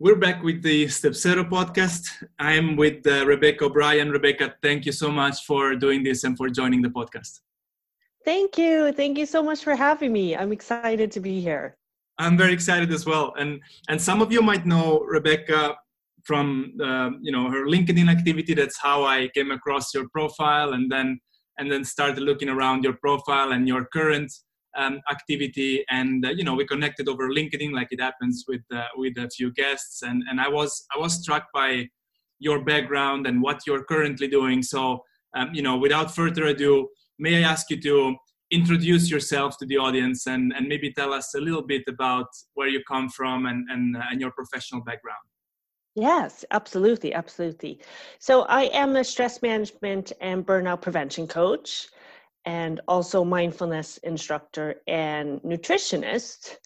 We're back with the Step Zero podcast. I'm with uh, Rebecca O'Brien. Rebecca, thank you so much for doing this and for joining the podcast. Thank you. Thank you so much for having me. I'm excited to be here. I'm very excited as well. And and some of you might know Rebecca from uh, you know her LinkedIn activity. That's how I came across your profile, and then and then started looking around your profile and your current um, activity and uh, you know we connected over linkedin like it happens with uh, with a few guests. And and i was i was struck by your background and what you're currently doing. So um, you know without further ado may i ask you to introduce yourself to the audience and and maybe tell us a little bit about where you come from and and, uh, and your professional background? Yes, absolutely, absolutely. So I am a stress management and burnout prevention coach and also mindfulness instructor and nutritionist.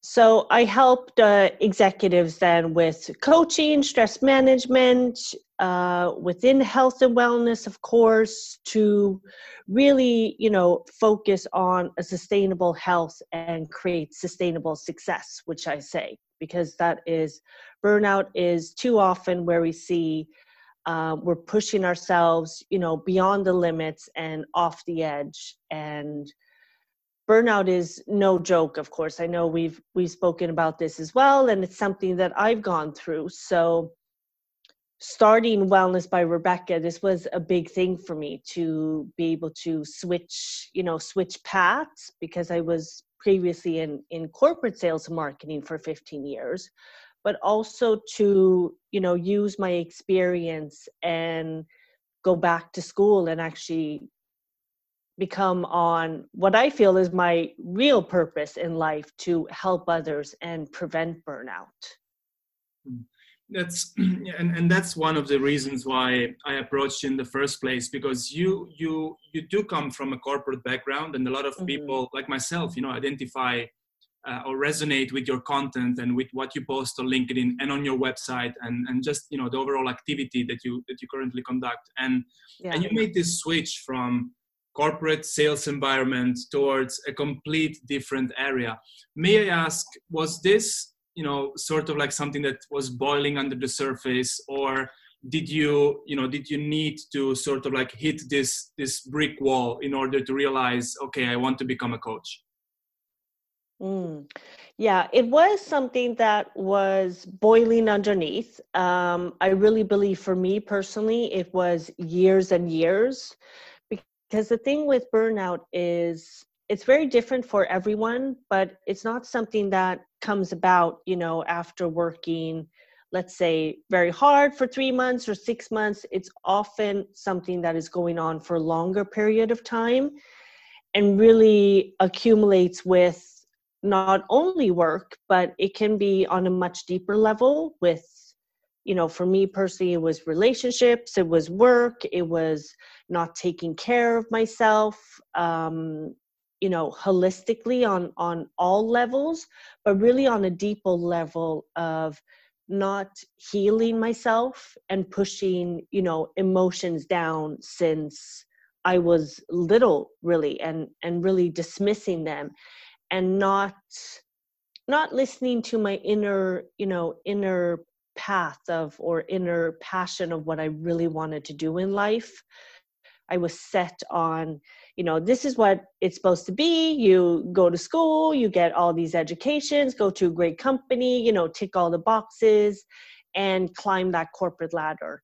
So I helped executives then with coaching, stress management, uh, within health and wellness, of course, to really, you know, focus on a sustainable health and create sustainable success, which I say, because that is burnout is too often where we see uh, we're pushing ourselves you know beyond the limits and off the edge. And burnout is no joke of course. I know we've we've spoken about this as well and it's something that i've gone through. So starting wellness by rebecca this was a big thing for me to be able to switch you know switch paths because i was previously in in corporate sales and marketing for 15 years but also to you know use my experience and go back to school and actually become on what i feel is my real purpose in life to help others and prevent burnout hmm. that's and, and that's one of the reasons why i approached you in the first place because you you you do come from a corporate background and a lot of mm-hmm. people like myself you know identify uh, or resonate with your content and with what you post on linkedin and on your website and, and just you know the overall activity that you that you currently conduct. And yeah. and you made this switch from corporate sales environment towards a complete different area. May i ask was this you know sort of like something that was boiling under the surface or did you you know did you need to sort of like hit this this brick wall in order to realize okay i want to become a coach Mm. Yeah, it was something that was boiling underneath. Um, I really believe for me personally, it was years and years. Because the thing with burnout is it's very different for everyone, but it's not something that comes about, you know, after working, let's say, very hard for three months or six months. It's often something that is going on for a longer period of time and really accumulates with not only work, but it can be on a much deeper level with, you know, for me personally, it was relationships, it was work, it was not taking care of myself, um, you know, holistically on on all levels, but really on a deeper level of not healing myself and pushing, you know, emotions down since I was little, really, and and really dismissing them and not not listening to my inner you know inner path of or inner passion of what i really wanted to do in life. I was set on you know this is what it's supposed to be. You go to school you get all these educations go to a great company you know tick all the boxes and climb that corporate ladder.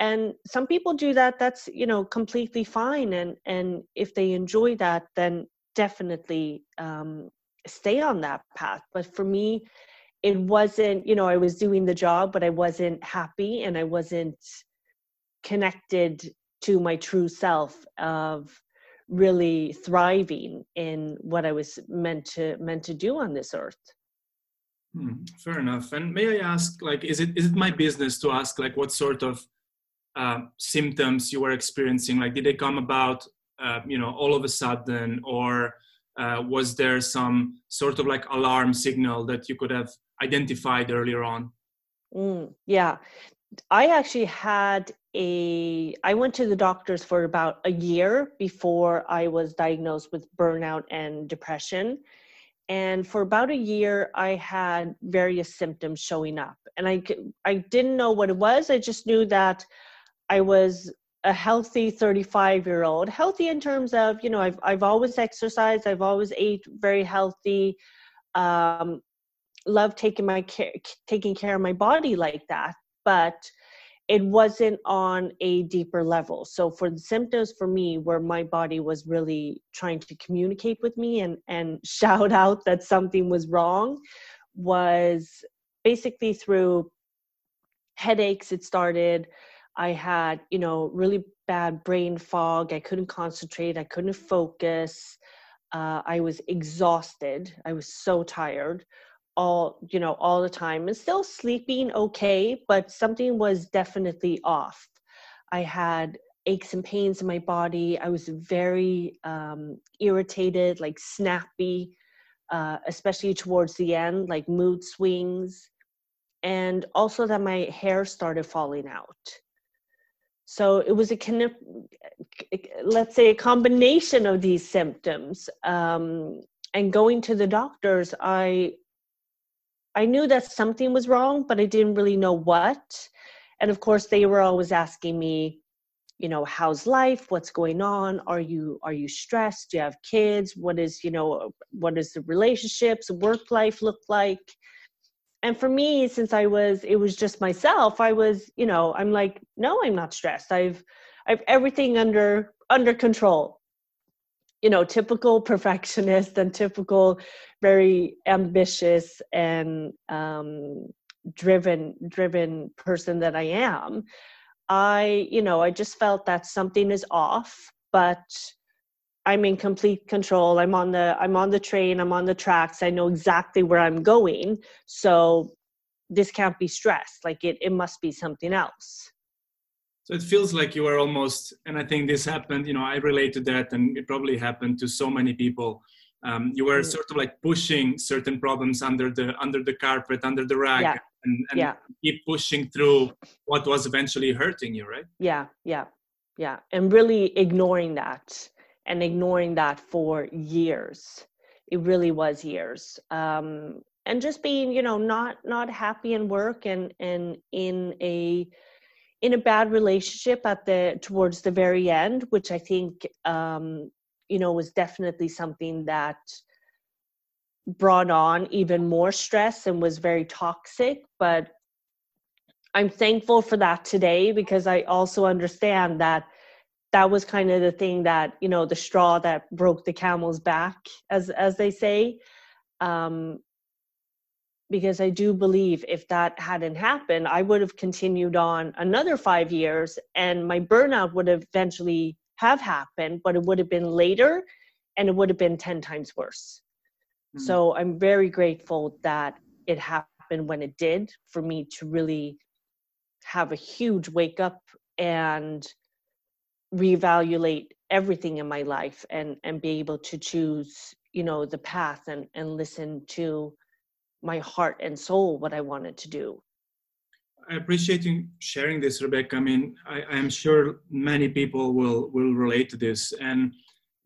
And some people do that that's you know completely fine and and if they enjoy that then definitely um, stay on that path. But for me, it wasn't, you know, I was doing the job, but I wasn't happy and I wasn't connected to my true self of really thriving in what I was meant to meant to do on this earth. Hmm, fair enough. And may I ask, like, is it is it my business to ask, like, what sort of uh, symptoms you were experiencing? Like, did they come about uh, you know all of a sudden or uh, was there some sort of like alarm signal that you could have identified earlier on? Mm, yeah. I actually had a i went to the doctors for about a year before i was diagnosed with burnout and depression. And for about a year i had various symptoms showing up. And i i didn't know what it was. I just knew that i was a healthy 35 year old healthy in terms of you know i've i've always exercised i've always ate very healthy um love taking my care taking care of my body like that but it wasn't on a deeper level. So for the symptoms for me where my body was really trying to communicate with me and and shout out that something was wrong was basically through headaches it started I had, you know, really bad brain fog. I couldn't concentrate. I couldn't focus. Uh, I was exhausted. I was so tired all you know all the time and still sleeping okay but something was definitely off i had aches and pains in my body i was very um, irritated like snappy uh, especially towards the end like mood swings and also that my hair started falling out so it was a kind of let's say a combination of these symptoms um, and going to the doctors i I knew that something was wrong, but I didn't really know what. And of course, they were always asking me, you know, how's life? What's going on? Are you are you stressed? Do you have kids? What is you know what is the relationships, work life look like? And for me, since I was it was just myself, I was you know I'm like no, I'm not stressed. I've I've everything under under control you know typical perfectionist and typical very ambitious and um, driven driven person that i am i you know i just felt that something is off but i'm in complete control i'm on the i'm on the train i'm on the tracks i know exactly where i'm going so this can't be stress like it, it must be something else so it feels like you are almost and i think this happened you know i relate to that and it probably happened to so many people um, you were mm. sort of like pushing certain problems under the under the carpet under the rug. yeah. and, and yeah. keep pushing through what was eventually hurting you right yeah yeah yeah and really ignoring that and ignoring that for years. It really was years. Um, and just being you know not not happy in work and and in a in a bad relationship at the towards the very end which i think um you know was definitely something that brought on even more stress and was very toxic. But i'm thankful for that today because i also understand that that was kind of the thing that you know the straw that broke the camel's back as as they say um because I do believe if that hadn't happened, I would have continued on another five years and my burnout would eventually have happened, but it would have been later and it would have been 10 times worse. Mm-hmm. So I'm very grateful that it happened when it did for me to really have a huge wake up and reevaluate everything in my life and and be able to choose you know the path and and listen to my heart and soul what I wanted to do. I appreciate you sharing this, Rebecca. I mean, I, I am sure many people will will relate to this. And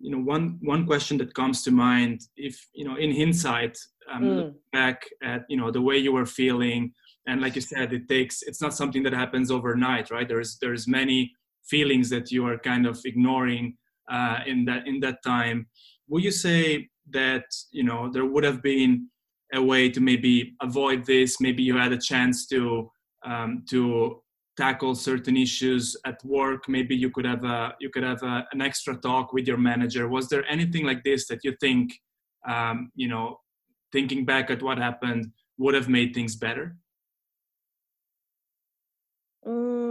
you know, one one question that comes to mind, if you know, in hindsight, um, mm. back at you know the way you were feeling, and like you said, it takes. It's not something that happens overnight, right? There's there's many feelings that you are kind of ignoring uh, in that in that time. Would you say that you know there would have been a way to maybe avoid this? Maybe you had a chance to um, to tackle certain issues at work. Maybe you could have a you could have a, an extra talk with your manager. Was there anything like this that you think um, you know thinking back at what happened would have made things better? Mm,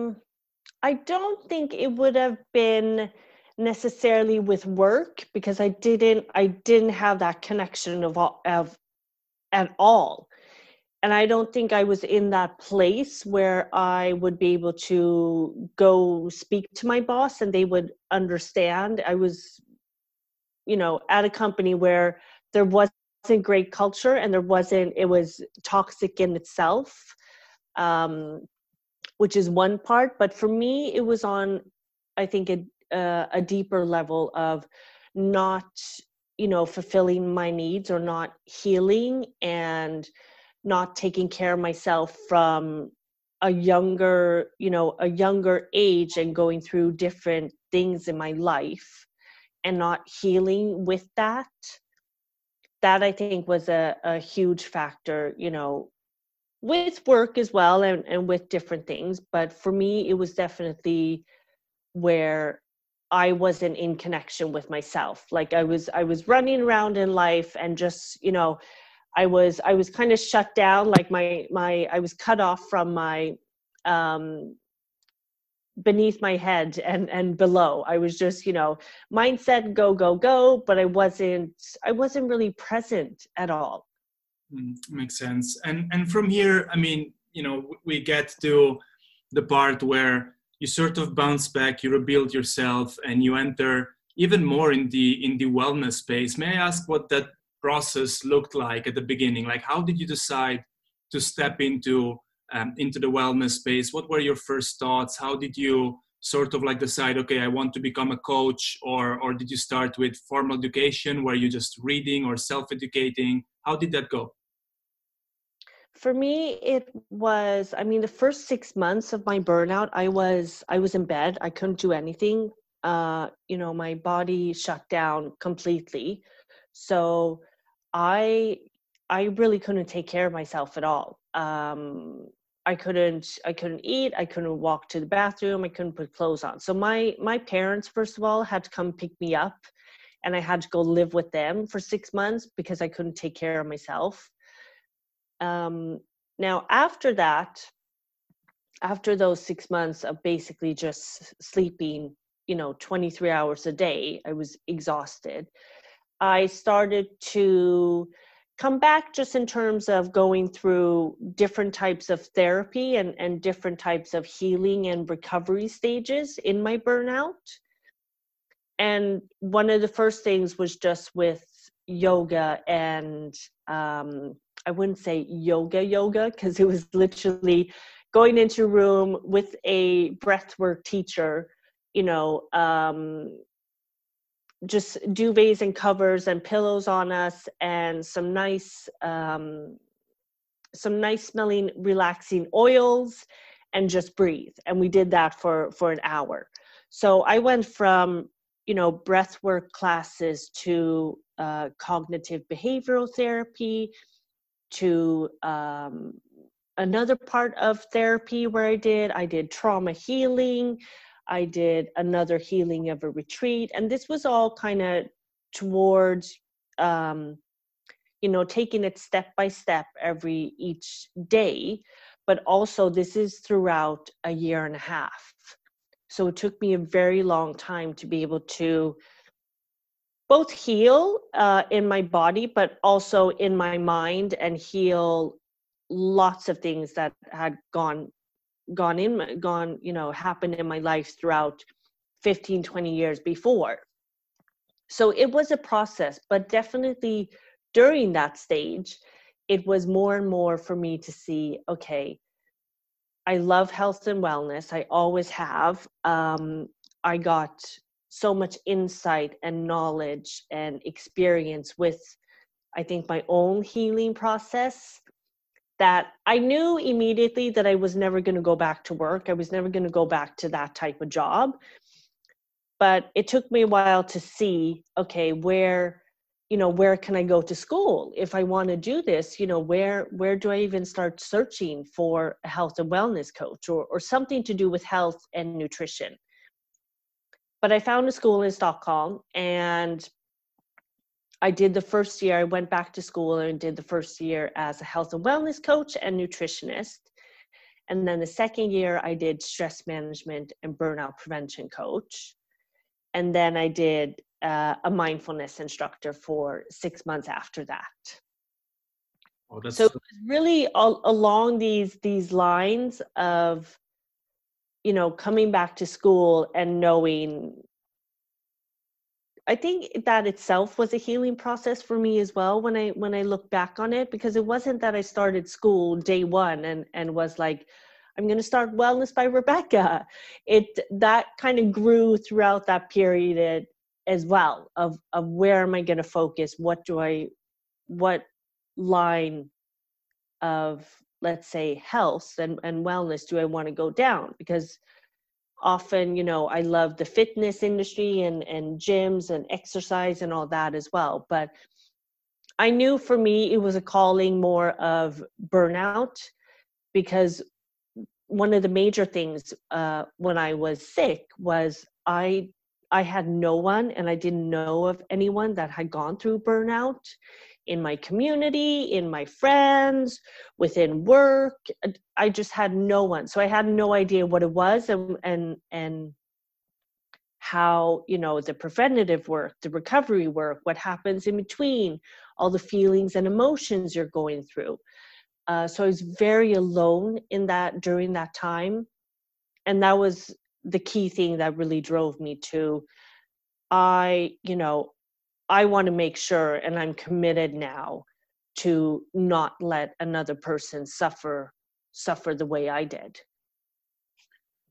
i don't think it would have been necessarily with work because i didn't i didn't have that connection of of at all. And I don't think I was in that place where I would be able to go speak to my boss and they would understand. I was, you know, at a company where there wasn't great culture and there wasn't, it was toxic in itself, um, which is one part. But for me, it was on, I think, a, uh, a deeper level of not you know fulfilling my needs or not healing and not taking care of myself from a younger you know a younger age and going through different things in my life and not healing with that that i think was a, a huge factor you know with work as well and, and with different things but for me it was definitely where i wasn't in connection with myself like i was i was running around in life and just you know I was I was kind of shut down, like my my I was cut off from my um, beneath my head and and below. I was just you know mindset go go go, but I wasn't I wasn't really present at all. Mm, makes sense. And and from here, I mean, you know, we get to the part where you sort of bounce back, you rebuild yourself, and you enter even more in the in the wellness space. May I ask what that process looked like at the beginning? Like, how did you decide to step into um, into the wellness space? What were your first thoughts? How did you sort of like decide, okay, I want to become a coach, or or did you start with formal education? Were you just reading or self-educating? How did that go? For me, it was. I mean, the first six months of my burnout, I was I was in bed. I couldn't do anything. Uh, you know, my body shut down completely. So I I really couldn't take care of myself at all. Um, I couldn't I couldn't eat. I couldn't walk to the bathroom. I couldn't put clothes on. So my my parents first of all had to come pick me up, and I had to go live with them for six months because I couldn't take care of myself. Um, now after that, after those six months of basically just sleeping, you know, 23 hours a day, I was exhausted. I started to come back just in terms of going through different types of therapy and, and different types of healing and recovery stages in my burnout. And one of the first things was just with yoga and um, I wouldn't say yoga yoga because it was literally going into a room with a breathwork teacher, you know, um, just duvets and covers and pillows on us and some nice um, some nice smelling relaxing oils and just breathe. And we did that for for an hour. So i went from you know breath work classes to uh, cognitive behavioral therapy to um, another part of therapy where i did i did trauma healing I did another healing of a retreat. And this was all kind of towards, um, you know, taking it step by step every each day. But also, this is throughout a year and a half. So it took me a very long time to be able to both heal uh, in my body, but also in my mind and heal lots of things that had gone gone in gone you know happened in my life throughout 15 20 years before. So it was a process but definitely during that stage it was more and more for me to see okay i love health and wellness i always have um, i got so much insight and knowledge and experience with i think my own healing process that I knew immediately that I was never going to go back to work. I was never going to go back to that type of job. But it took me a while to see, okay, where, you know, where can I go to school if I want to do this? You know, where where do I even start searching for a health and wellness coach or or something to do with health and nutrition? But I found a school in Stockholm and I did the first year, I went back to school and did the first year as a health and wellness coach and nutritionist. And then the second year, I did stress management and burnout prevention coach. And then I did uh, a mindfulness instructor for six months after that. Oh, so it was really all, along these these lines of, you know, coming back to school and knowing I think that itself was a healing process for me as well when I when I look back on it because it wasn't that I started school day 1 and and was like I'm going to start wellness by Rebecca. It that kind of grew throughout that period as well of of where am i going to focus what do i what line of let's say health and, and wellness do i want to go down? Because often you know i love the fitness industry and and gyms and exercise and all that as well but i knew for me it was a calling more of burnout because one of the major things uh, when i was sick was i i had no one and i didn't know of anyone that had gone through burnout in my community, in my friends, within work. I just had no one. So I had no idea what it was and and and how, you know, the preventative work, the recovery work, what happens in between, all the feelings and emotions you're going through. Uh, so I was very alone in that during that time. And that was the key thing that really drove me to I, you know, I want to make sure, and I'm committed now to not let another person suffer suffer the way I did.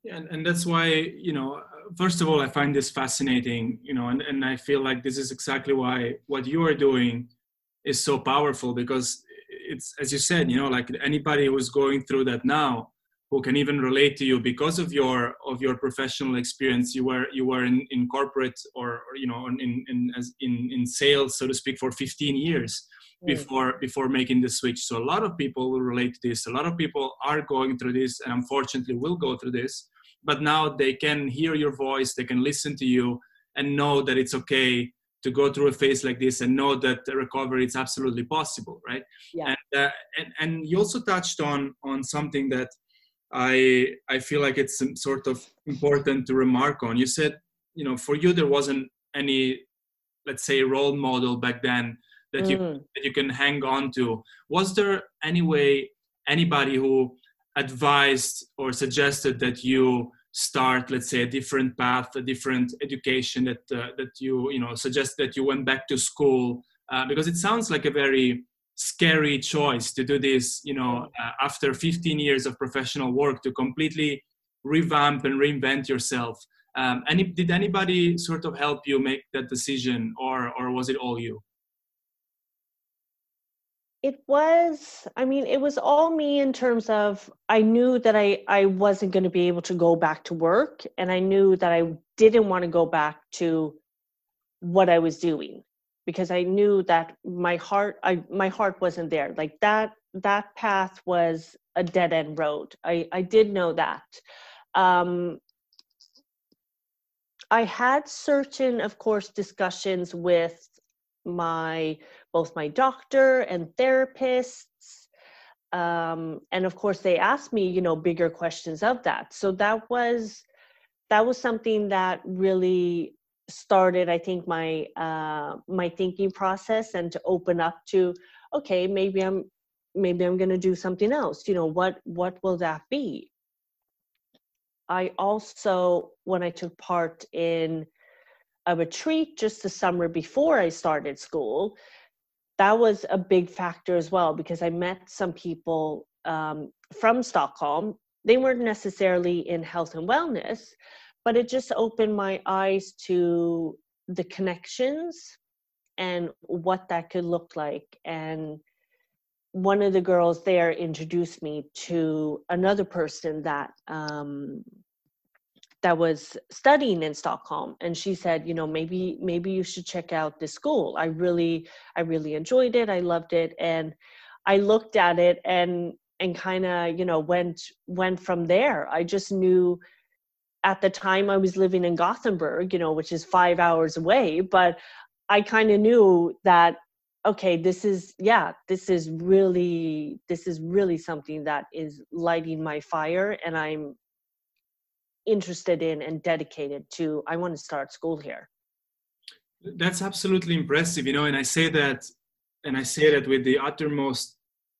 And, and that's why you know uh, first of all i find this fascinating you know and, and i feel like this is exactly why what you are doing is so powerful because it's as you said you know like anybody who's going through that now who can even relate to you because of your of your professional experience. You were you were in, in corporate or, or you know in in as in in sales so to speak for 15 years mm. before before making the switch. So a lot of people will relate to this. A lot of people are going through this and unfortunately will go through this. But now they can hear your voice they can listen to you and know that it's okay to go through a phase like this and know that the recovery is absolutely possible right? Yeah. and, uh, and and you also touched on on something that I I feel like it's sort of important to remark on. You said, you know, for you there wasn't any, let's say, role model back then that mm. you that you can hang on to. Was there any way anybody who advised or suggested that you start, let's say, a different path, a different education that uh, that you you know suggest that you went back to school uh, because it sounds like a very scary choice to do this you know uh, after 15 years of professional work to completely revamp and reinvent yourself. Um, any, did anybody sort of help you make that decision or or was it all you? It was i mean it was all me in terms of i knew that i i wasn't going to be able to go back to work and i knew that i didn't want to go back to what i was doing because I knew that my heart I my heart wasn't there. Like that that path was a dead end road. I I did know that. Um, I had certain, of course, discussions with my both my doctor and therapists um, and of course they asked me you know bigger questions of that so that was that was something that really started i think my uh, my thinking process and to open up to okay maybe i'm maybe i'm going to do something else. You know what what will that be? I also when i took part in a retreat just the summer before i started school that was a big factor as well because i met some people um, from stockholm. They weren't necessarily in health and wellness but it just opened my eyes to the connections and what that could look like. And one of the girls there introduced me to another person that um, that was studying in Stockholm. And she said you know maybe maybe you should check out this school. I really I really enjoyed it. I loved it. And I looked at it and and kind of you know went went from there. I just knew at the time I was living in Gothenburg, you know, which is five hours away, but I kind of knew that okay this is yeah this is really this is really something that is lighting my fire and i'm interested in and dedicated to. I want to start school here. That's absolutely impressive you know and i say that and i say that with the uttermost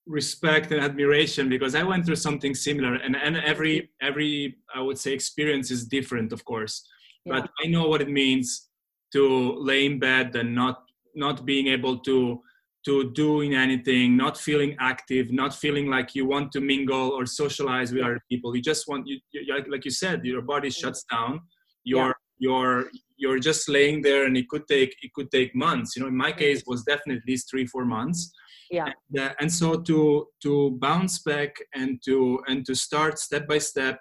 respect and admiration because I went through something similar and, and every every I would say experience is different of course. Yeah. but I know what it means to lay in bed and not not being able to to doing anything not feeling active not feeling like you want to mingle or socialize with other people. You just want you, you like you said your body shuts down. Your yeah. your you're just laying there and it could take it could take months. You know in my case was definitely at least three four months yeah. And, uh, and so to to bounce back and to and to start step by step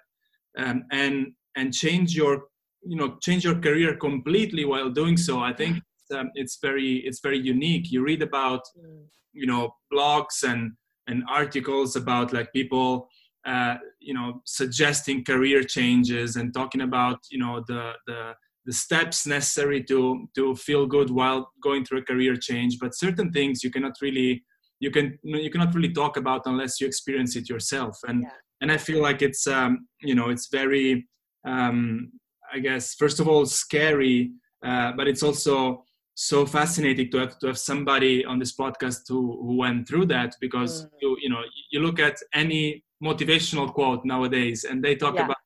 um, and and change your you know change your career completely while doing so i think um, it's very it's very unique. You read about mm. you know blogs and and articles about like people uh, you know suggesting career changes and talking about you know the the the steps necessary to to feel good while going through a career change. But certain things you cannot really you can you cannot really talk about unless you experience it yourself and yeah. and i feel like it's um you know it's very um i guess first of all scary uh, but it's also so fascinating to have to have somebody on this podcast who, who went through that because mm. you you know you look at any motivational quote nowadays and they talk yeah. about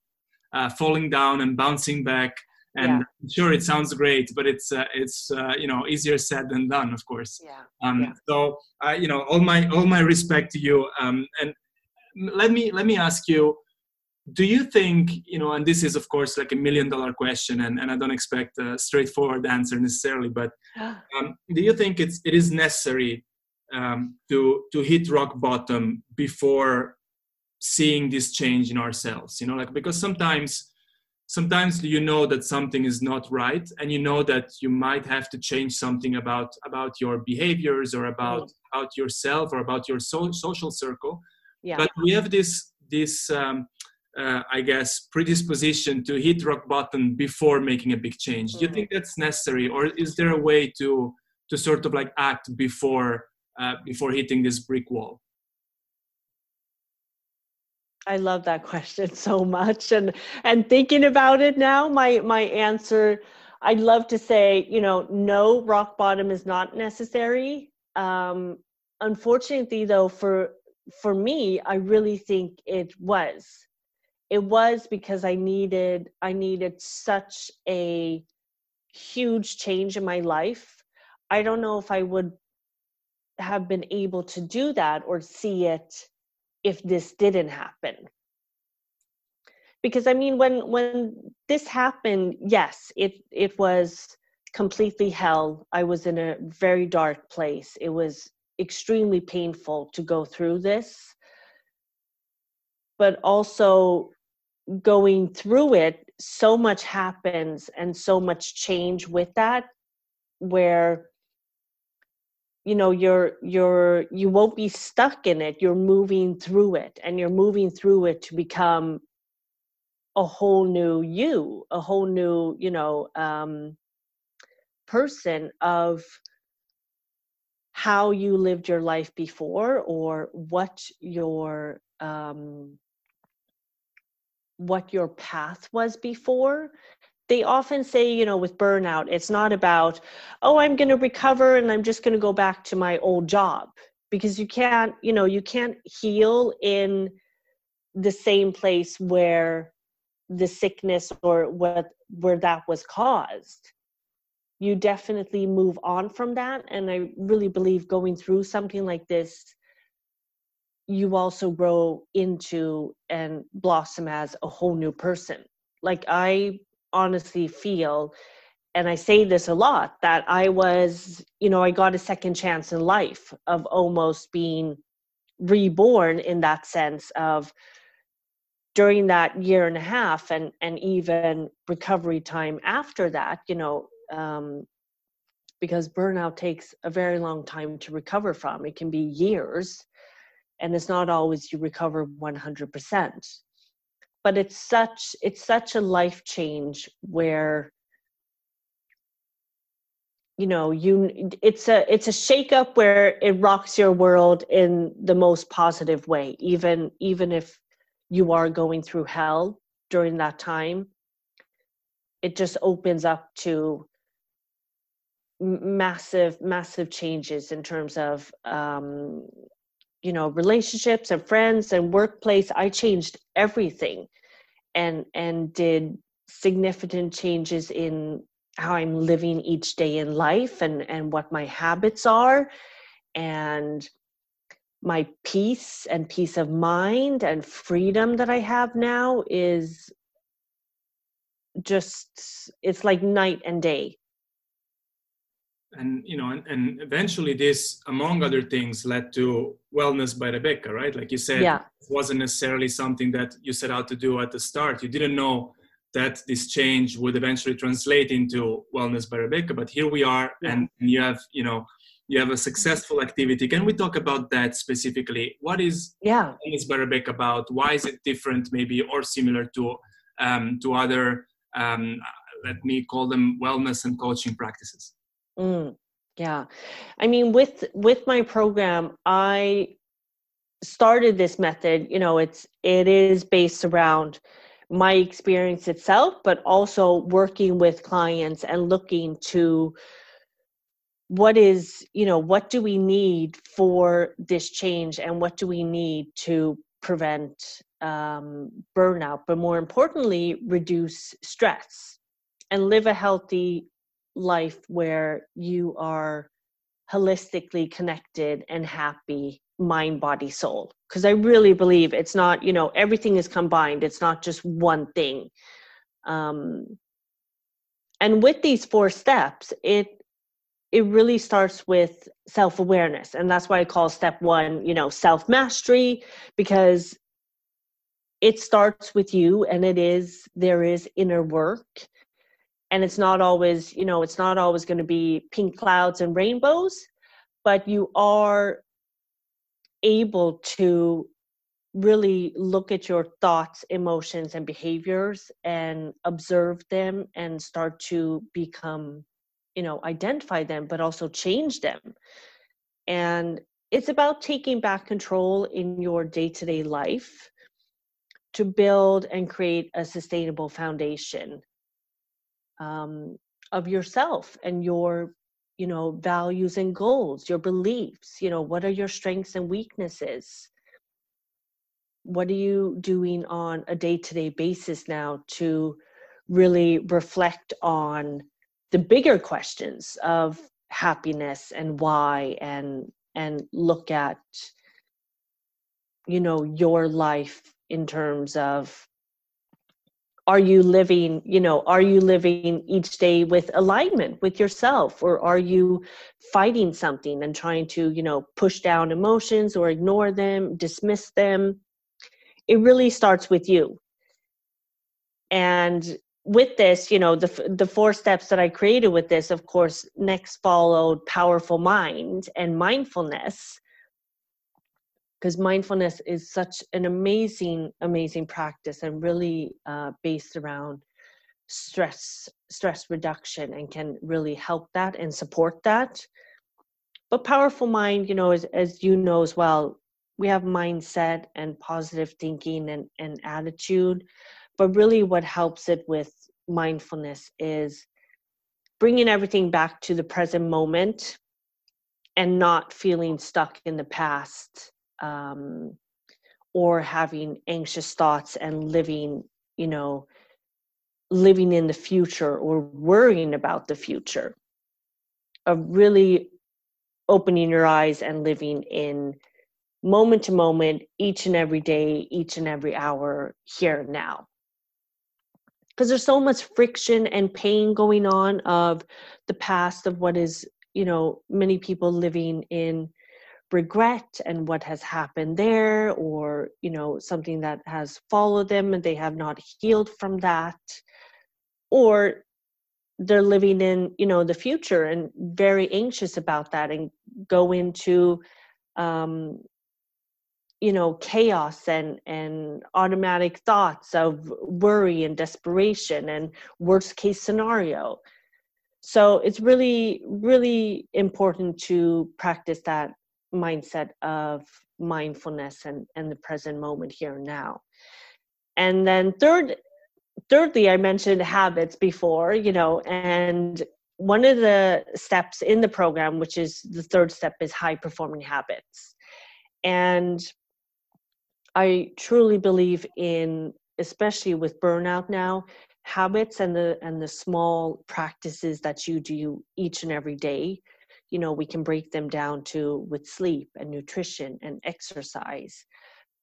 uh, falling down and bouncing back and yeah. sure it sounds great but it's uh, it's uh, you know easier said than done of course yeah. Um, yeah. so uh, you know all my all my respect to you um, and let me let me ask you do you think you know and this is of course like a million dollar question and, and i don't expect a straightforward answer necessarily but um, do you think it's it is necessary um, to to hit rock bottom before seeing this change in ourselves you know like because sometimes sometimes you know that something is not right and you know that you might have to change something about about your behaviors or about mm. about yourself or about your so, social circle yeah. but we have this this um, uh, I guess, predisposition to hit rock bottom before making a big change. Do you think that's necessary, or is there a way to to sort of like act before uh, before hitting this brick wall? I love that question so much, and and thinking about it now, my my answer, I'd love to say, you know, no, rock bottom is not necessary. Um, unfortunately, though, for for me, I really think it was it was because i needed i needed such a huge change in my life i don't know if i would have been able to do that or see it if this didn't happen. Because i mean when when this happened yes it it was completely hell. I was in a very dark place. It was extremely painful to go through this. But also going through it so much happens and so much change with that where you know you're you're you won't be stuck in it. You're moving through it and you're moving through it to become a whole new you a whole new you know um person of how you lived your life before or what your um what your path was before they often say you know with burnout it's not about oh i'm going to recover and i'm just going to go back to my old job because you can't you know you can't heal in the same place where the sickness or what where that was caused you definitely move on from that and i really believe going through something like this you also grow into and blossom as a whole new person. Like I honestly feel, and I say this a lot, that I was, you know, I got a second chance in life of almost being reborn in that sense of during that year and a half and and even recovery time after that you know um, because burnout takes a very long time to recover from. It can be years and it's not always you recover 100% but it's such it's such a life change where you know you it's a it's a shake up where it rocks your world in the most positive way even even if you are going through hell during that time. It just opens up to massive massive changes in terms of um, you know relationships and friends and workplace i changed everything and and did significant changes in how i'm living each day in life and and what my habits are and my peace and peace of mind and freedom that i have now is just it's like night and day and you know and, and eventually this among other things led to wellness by rebecca right? Like you said yeah. it wasn't necessarily something that you set out to do at the start. You didn't know that this change would eventually translate into wellness by rebecca but here we are yeah. and you have you know you have a successful activity. Can we talk about that specifically? What is yeah. wellness by rebecca about? Why is it different maybe or similar to um, to other um, let me call them wellness and coaching practices Mm, yeah. I mean, with with my program, I started this method, you know, it's it is based around my experience itself, but also working with clients and looking to what is, you know, what do we need for this change and what do we need to prevent um, burnout, but more importantly, reduce stress and live a healthy life where you are holistically connected and happy mind body soul. Because i really believe it's not you know everything is combined. It's not just one thing. Um and with these four steps it it really starts with self awareness and that's why i call step 1 you know self mastery because it starts with you and it is there is inner work and it's not always you know it's not always going to be pink clouds and rainbows but you are able to really look at your thoughts emotions and behaviors and observe them and start to become you know identify them but also change them. And it's about taking back control in your day-to-day life to build and create a sustainable foundation um, of yourself and your you know values and goals your beliefs you know what are your strengths and weaknesses? What are you doing on a day-to-day basis now to really reflect on the bigger questions of happiness and why and and look at you know your life in terms of are you living you know are you living each day with alignment with yourself? Or are you fighting something and trying to you know push down emotions or ignore them dismiss them? It really starts with you. And with this you know the the four steps that i created with this of course next followed powerful mind and mindfulness because mindfulness is such an amazing amazing practice and really uh, based around stress stress reduction and can really help that and support that. But powerful mind you know as, as you know as well we have mindset and positive thinking and, and attitude but really what helps it with mindfulness is bringing everything back to the present moment and not feeling stuck in the past um, or having anxious thoughts and living, you know, living in the future or worrying about the future. Of really opening your eyes and living in moment to moment, each and every day, each and every hour, here and now. Because there's so much friction and pain going on of the past of what is, you know, many people living in regret and what has happened there or you know something that has followed them and they have not healed from that or they're living in you know the future and very anxious about that and go into um you know chaos and and automatic thoughts of worry and desperation and worst case scenario. So it's really really important to practice that mindset of mindfulness and, and the present moment here and now. And then third thirdly, I mentioned habits before, you know, and one of the steps in the program, which is the third step, is high performing habits. And I truly believe in, especially with burnout now, habits and the and the small practices that you do each and every day you know we can break them down to with sleep and nutrition and exercise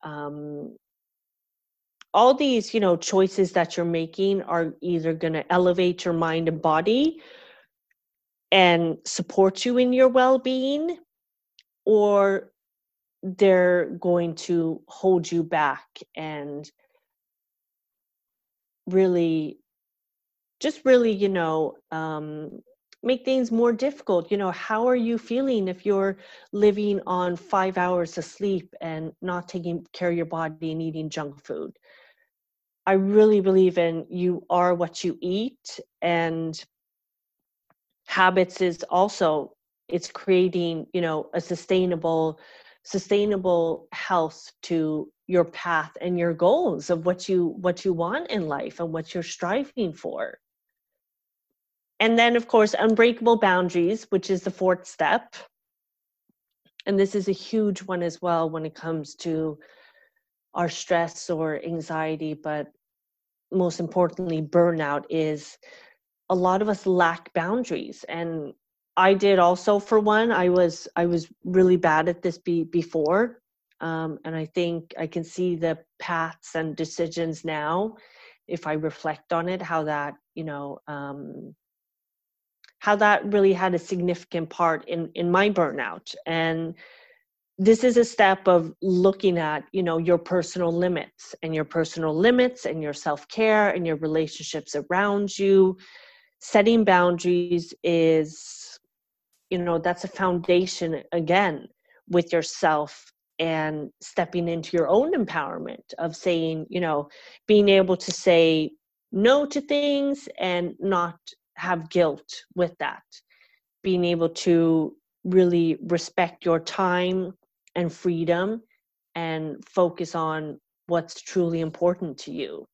um, all these you know choices that you're making are either going to elevate your mind and body and support you in your well-being or they're going to hold you back and really just really you know um, make things more difficult you know how are you feeling if you're living on five hours of sleep and not taking care of your body and eating junk food? I really believe in you are what you eat and habits is also it's creating you know a sustainable sustainable health to your path and your goals of what you what you want in life and what you're striving for and then of course unbreakable boundaries which is the fourth step. And this is a huge one as well when it comes to our stress or anxiety but most importantly burnout is a lot of us lack boundaries. And i did also for one i was i was really bad at this be, before. Um, and i think i can see the paths and decisions now if i reflect on it how that you know um, how that really had a significant part in in my burnout. And this is a step of looking at you know your personal limits and your personal limits and your self-care and your relationships around you. Setting boundaries is you know that's a foundation again with yourself and stepping into your own empowerment of saying you know being able to say no to things and not have guilt with that. Being able to really respect your time and freedom and focus on what's truly important to you.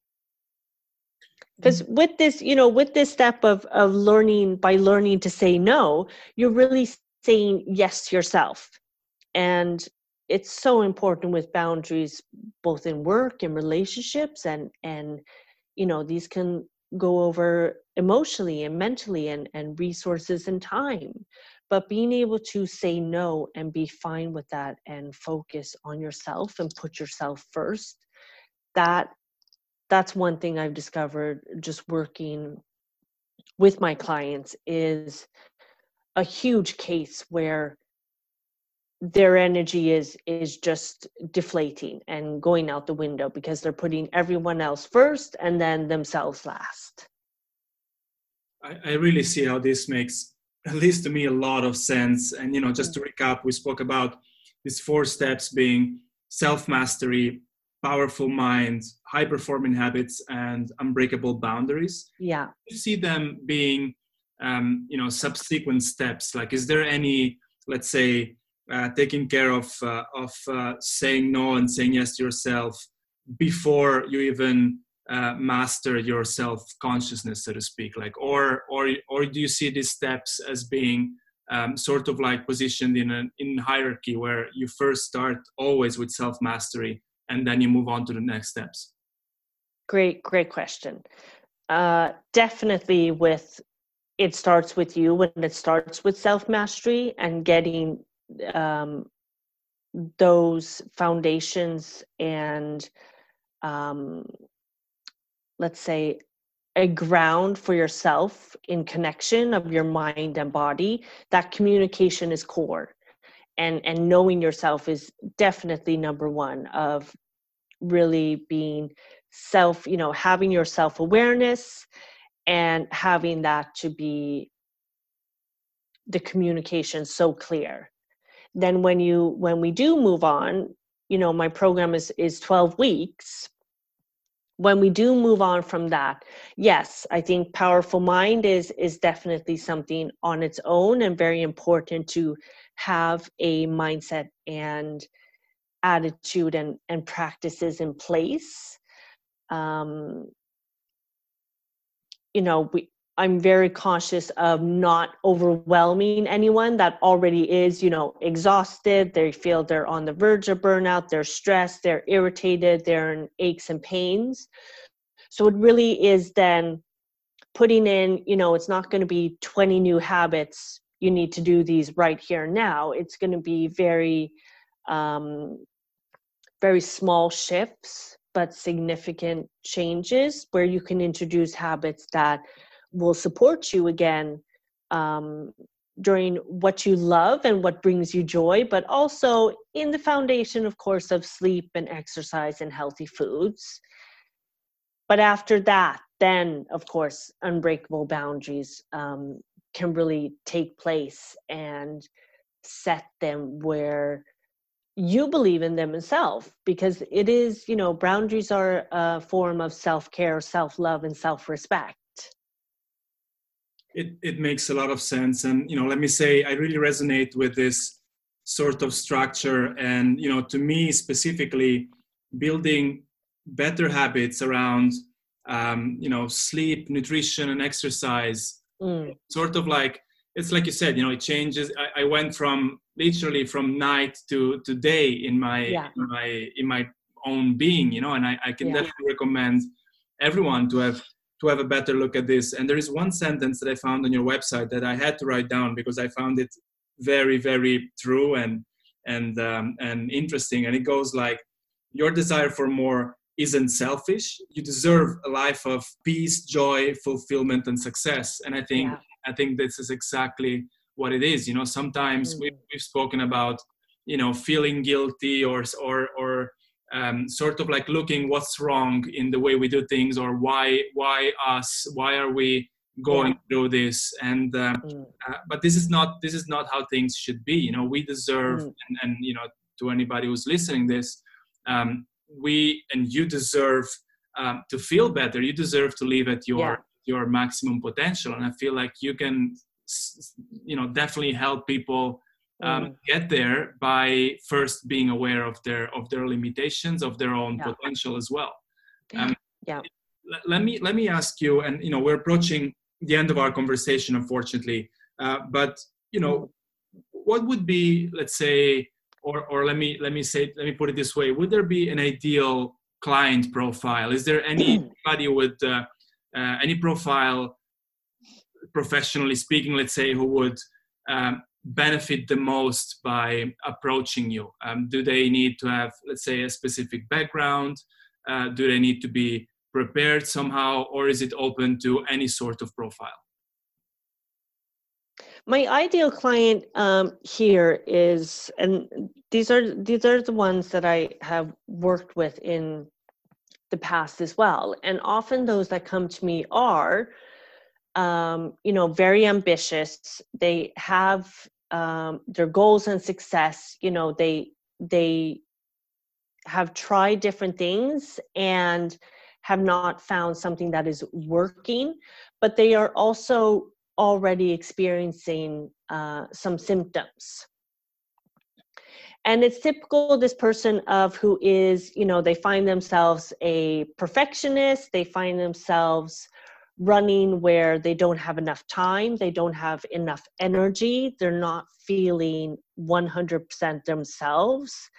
Because mm-hmm. with this you know with this step of of learning by learning to say no you're really saying yes to yourself. And it's so important with boundaries both in work and relationships and and you know these can go over emotionally and mentally and and resources and time. But being able to say no and be fine with that and focus on yourself and put yourself first that that's one thing I've discovered just working with my clients is a huge case where their energy is is just deflating and going out the window because they're putting everyone else first and then themselves last I, I really see how this makes at least to me a lot of sense and you know just to recap we spoke about these four steps being self mastery powerful minds, high performing habits, and unbreakable boundaries. Yeah. You see them being, um, you know, subsequent steps. Like, is there any, let's say, uh, taking care of uh, of uh, saying no and saying yes to yourself before you even uh, master your self consciousness, so to speak? Like, or or or do you see these steps as being um, sort of like positioned in a in hierarchy where you first start always with self mastery and then you move on to the next steps great great question uh, definitely with it starts with you when it starts with self mastery and getting um, those foundations and um, let's say a ground for yourself in connection of your mind and body that communication is core. And and knowing yourself is definitely number one of really being self you know having your self awareness and having that to be the communication so clear then when you when we do move on you know my program is is 12 weeks. When we do move on from that yes i think powerful mind is is definitely something on its own and very important to have a mindset and attitude and, and practices in place. Um, you know we i'm very cautious of not overwhelming anyone that already is you know exhausted. They feel they're on the verge of burnout. They're stressed. They're irritated. They're in aches and pains. So it really is then putting in you know it's not going to be 20 new habits you need to do these right here now. It's going to be very um, very small shifts but significant changes where you can introduce habits that will support you again um, during what you love and what brings you joy, but also in the foundation, of course, of sleep and exercise and healthy foods. But after that, then, of course, unbreakable boundaries um, can really take place and set them where you believe in them yourself because it is you know boundaries are a form of self-care self-love and self-respect it, it makes a lot of sense and you know let me say i really resonate with this sort of structure and you know to me specifically building better habits around um, you know sleep nutrition and exercise mm. sort of like it's like you said you know it changes i, I went from literally from night to to day in my yeah. in my in my own being you know and i, I can yeah. definitely recommend everyone to have to have a better look at this. And there is one sentence that i found on your website that i had to write down because i found it very very true and and um, and interesting. And it goes like your desire for more isn't selfish. You deserve a life of peace joy fulfillment and success. And i think yeah. i think this is exactly what it is. You know sometimes mm. we've, we've spoken about you know feeling guilty or or or um, sort of like looking what's wrong in the way we do things or why why us why are we going yeah. through this and uh, mm. uh, but this is not this is not how things should be you know we deserve mm. and, and, you know to anybody who's listening this um, we and you deserve um, to feel better you deserve to live at your yeah. your maximum potential and i feel like you can you know definitely help people um, mm. get there by first being aware of their of their limitations of their own yeah. potential as well um, yeah let me let me ask you and you know we're approaching the end of our conversation unfortunately uh, but you know mm. what would be let's say or or let me let me say let me put it this way would there be an ideal client profile is there anybody with uh, uh, any profile professionally speaking, let's say, who would um, benefit the most by approaching you? Um, do they need to have, let's say, a specific background? Uh, do they need to be prepared somehow, or is it open to any sort of profile? My ideal client um, here is, and these are these are the ones that I have worked with in the past as well. And often those that come to me are um, you know, very ambitious. They have um, their goals and success. You know, they they have tried different things and have not found something that is working, but they are also already experiencing uh, some symptoms. And it's typical this person of who is, you know, they find themselves a perfectionist, they find themselves running where they don't have enough time, they don't have enough energy, they're not feeling 100% themselves.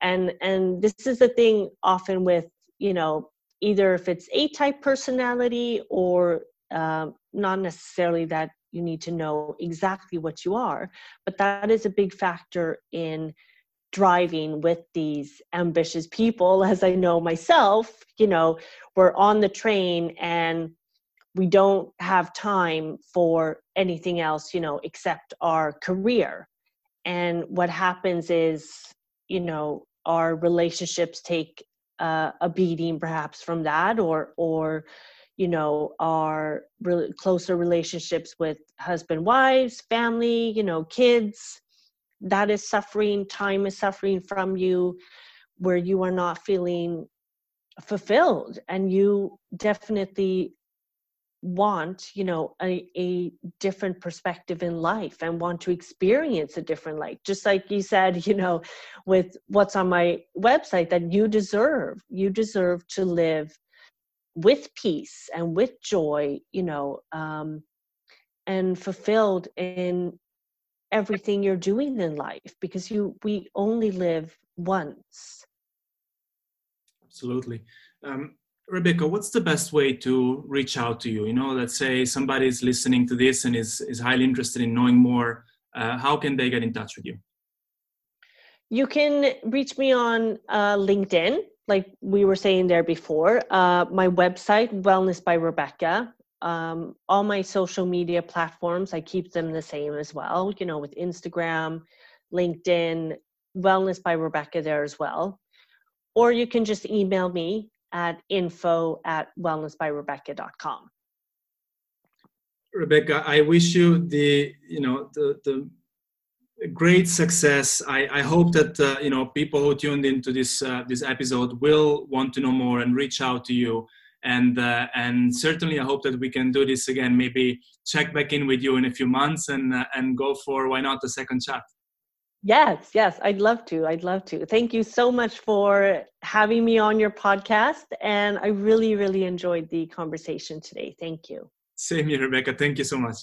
And and this is the thing often with, you know, either if it's A-type personality or um, not necessarily that you need to know exactly what you are, but that is a big factor in driving with these ambitious people as i know myself you know we're on the train and we don't have time for anything else you know except our career. And what happens is you know our relationships take uh, a beating perhaps from that or or you know our re- closer relationships with husband wives family you know kids. That is suffering time is suffering from you where you are not feeling fulfilled. And you definitely want you know a, a different perspective in life and want to experience a different life just like you said you know with what's on my website that you deserve you deserve to live with peace and with joy you know um, and fulfilled in everything you're doing in life because you we only live once. Absolutely. Um, Rebecca, what's the best way to reach out to you? You know, let's say somebody is listening to this and is, is highly interested in knowing more. Uh, how can they get in touch with you? You can reach me on uh, LinkedIn. like we were saying there before, uh, my website, Wellness by Rebecca, um, all my social media platforms, I keep them the same as well, you know, with Instagram, LinkedIn, Wellness by Rebecca there as well. Or you can just email me at info at wellnessbyrebecca.com. Rebecca, I wish you the, you know, the, the great success. I, I hope that uh, you know people who tuned into this uh, this episode will want to know more and reach out to you. And uh, and certainly, I hope that we can do this again. Maybe check back in with you in a few months and uh, and go for why not a second chat. Yes, yes, I'd love to. I'd love to. Thank you so much for having me on your podcast, and I really, really enjoyed the conversation today. Thank you. Same here, Rebecca. Thank you so much.